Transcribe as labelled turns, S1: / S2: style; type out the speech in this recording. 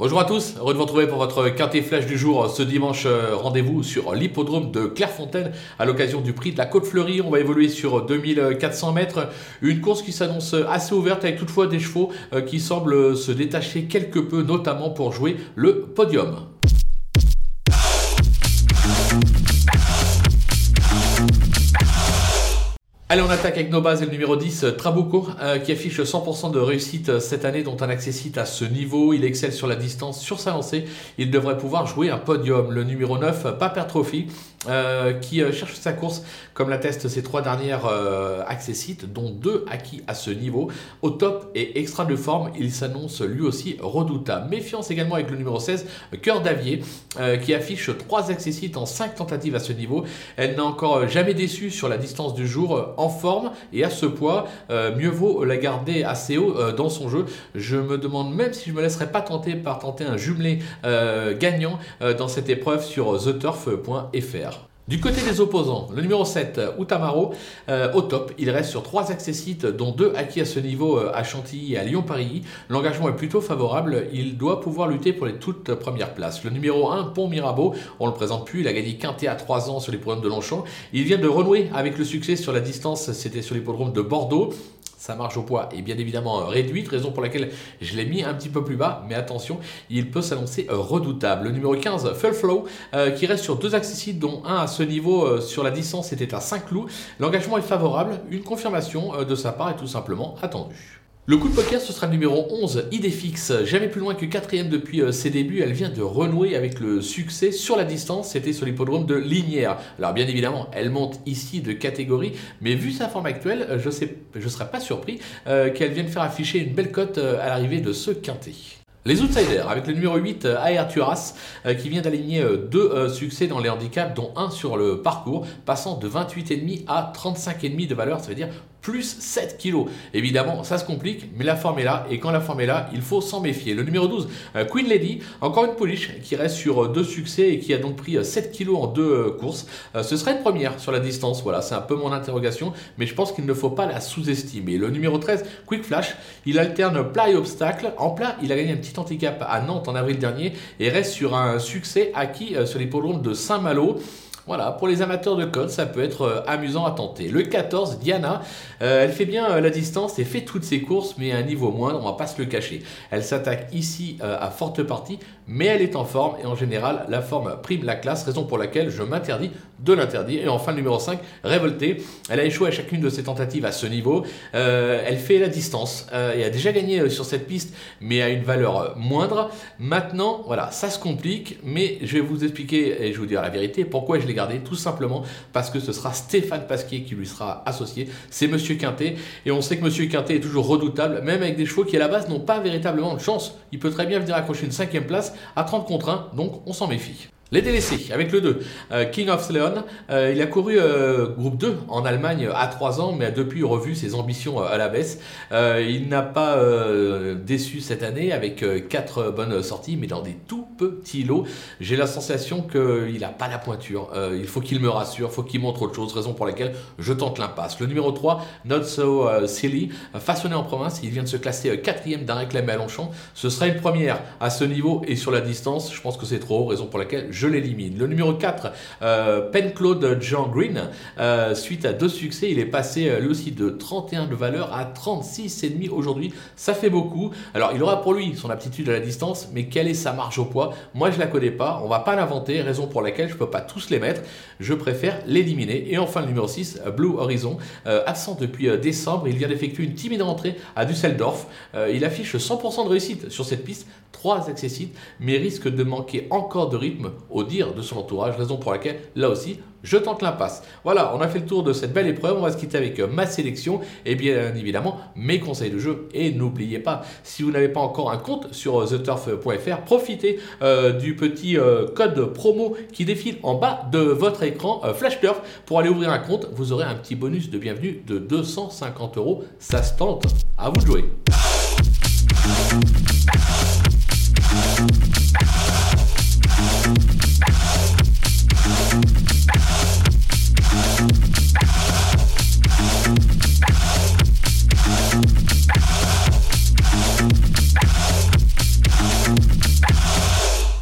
S1: Bonjour à tous, heureux de vous retrouver pour votre quintet flash du jour ce dimanche. Euh, rendez-vous sur l'hippodrome de Clairefontaine à l'occasion du prix de la Côte Fleurie. On va évoluer sur 2400 mètres. Une course qui s'annonce assez ouverte avec toutefois des chevaux euh, qui semblent se détacher quelque peu, notamment pour jouer le podium. Allez, on attaque avec nos bases et le numéro 10, Trabuco, euh, qui affiche 100% de réussite euh, cette année, dont un accessite à ce niveau. Il excelle sur la distance, sur sa lancée. Il devrait pouvoir jouer un podium. Le numéro 9, Paper Trophy, euh, qui cherche sa course, comme l'attestent ses trois dernières euh, accessites, dont deux acquis à ce niveau. Au top et extra de forme, il s'annonce lui aussi redoutable. Méfiance également avec le numéro 16, Cœur d'Avier, qui affiche trois accessites en cinq tentatives à ce niveau. Elle n'a encore jamais déçu sur la distance du jour en forme et à ce poids, euh, mieux vaut la garder assez haut euh, dans son jeu. Je me demande même si je me laisserais pas tenter par tenter un jumelé euh, gagnant dans cette épreuve sur theturf.fr. Du côté des opposants, le numéro 7, Outamaro, euh, au top. Il reste sur trois accessites, dont deux acquis à ce niveau euh, à Chantilly et à Lyon-Paris. L'engagement est plutôt favorable. Il doit pouvoir lutter pour les toutes premières places. Le numéro 1, Pont Mirabeau, on le présente plus. Il a gagné quinté à 3 ans sur les programmes de Longchamp. Il vient de renouer avec le succès sur la distance. C'était sur l'hippodrome de Bordeaux sa marge au poids est bien évidemment euh, réduite, raison pour laquelle je l'ai mis un petit peu plus bas, mais attention, il peut s'annoncer euh, redoutable. Le numéro 15, Full Flow, euh, qui reste sur deux accessites, dont un à ce niveau sur la distance c'était à 5 clous. L'engagement est favorable, une confirmation de sa part est tout simplement attendue. Le coup de poker, ce sera le numéro 11, Idéfix. Jamais plus loin que quatrième depuis euh, ses débuts. Elle vient de renouer avec le succès sur la distance. C'était sur l'hippodrome de Linière. Alors, bien évidemment, elle monte ici de catégorie. Mais vu sa forme actuelle, je ne serais pas surpris euh, qu'elle vienne faire afficher une belle cote euh, à l'arrivée de ce quintet. Les outsiders, avec le numéro 8, AR Turas, qui vient d'aligner deux succès dans les handicaps, dont un sur le parcours, passant de 28,5 à 35,5 de valeur, ça veut dire plus 7 kilos. Évidemment, ça se complique, mais la forme est là, et quand la forme est là, il faut s'en méfier. Le numéro 12, euh, Queen Lady, encore une pouliche qui reste sur euh, deux succès et qui a donc pris 7 euh, kilos en deux courses. ce serait une première sur la distance, voilà, c'est un peu mon interrogation, mais je pense qu'il ne faut pas la sous-estimer. Le numéro 13, Quick Flash, il alterne plat et obstacle. En plat, il a gagné un petit handicap à Nantes en avril dernier et reste sur un succès acquis sur les l'hippodrome de Saint-Malo. Voilà, pour les amateurs de code, ça peut être euh, amusant à tenter. Le 14, Diana, euh, elle fait bien euh, la distance et fait toutes ses courses, mais à un niveau moindre, on va pas se le cacher. Elle s'attaque ici à forte partie, mais elle est en forme et en général, la forme prime la classe, raison pour laquelle je m'interdis de l'interdire. Et enfin, le numéro 5, Révoltée. Elle a échoué à chacune de ses tentatives à ce niveau. elle fait la distance et a déjà gagné sur cette piste, mais à une valeur moindre. Maintenant, voilà, ça se complique, mais je vais vous expliquer et je vous dire la vérité pourquoi je tout simplement parce que ce sera Stéphane Pasquier qui lui sera associé. C'est Monsieur Quintet et on sait que Monsieur Quintet est toujours redoutable, même avec des chevaux qui à la base n'ont pas véritablement de chance. Il peut très bien venir accrocher une cinquième place à 30 contre 1, donc on s'en méfie. Les délaissés, avec le 2, euh, King of Leon, euh, il a couru euh, groupe 2 en Allemagne à 3 ans, mais a depuis revu ses ambitions à la baisse. il n'a pas déçu cette année avec 4 bonnes sorties, mais dans des tout petits lots. J'ai la sensation qu'il n'a pas la pointure. il faut qu'il me rassure, il faut qu'il montre autre chose, raison pour laquelle je tente l'impasse. Le numéro 3, Not So Silly, façonné en province, il vient de se classer quatrième d'un réclamé à Longchamp. Ce sera une première à ce niveau et sur la distance. Je pense que c'est trop haut, raison pour laquelle je je l'élimine. Le numéro 4, euh, Pen-Claude Jean Green, euh, suite à deux succès, il est passé euh, lui aussi de 31 de valeur à 36,5 aujourd'hui. Ça fait beaucoup. Alors, il aura pour lui son aptitude à la distance, mais quelle est sa marge au poids? Moi, je la connais pas. On va pas l'inventer, raison pour laquelle je peux pas tous les mettre. Je préfère l'éliminer. Et enfin, le numéro 6, Blue Horizon, absent depuis décembre. Il vient d'effectuer une timide rentrée à Düsseldorf. il affiche 100% de réussite sur cette piste, 3 accessites, mais risque de manquer encore de rythme au dire de son entourage, raison pour laquelle, là aussi, je tente l'impasse. Voilà, on a fait le tour de cette belle épreuve, on va se quitter avec euh, ma sélection et bien évidemment mes conseils de jeu. Et n'oubliez pas, si vous n'avez pas encore un compte sur euh, theturf.fr, profitez euh, du petit code promo qui défile en bas de votre écran FlashTurf pour aller ouvrir un compte. Vous aurez un petit bonus de bienvenue de 250 euros. Ça se tente, à vous de jouer.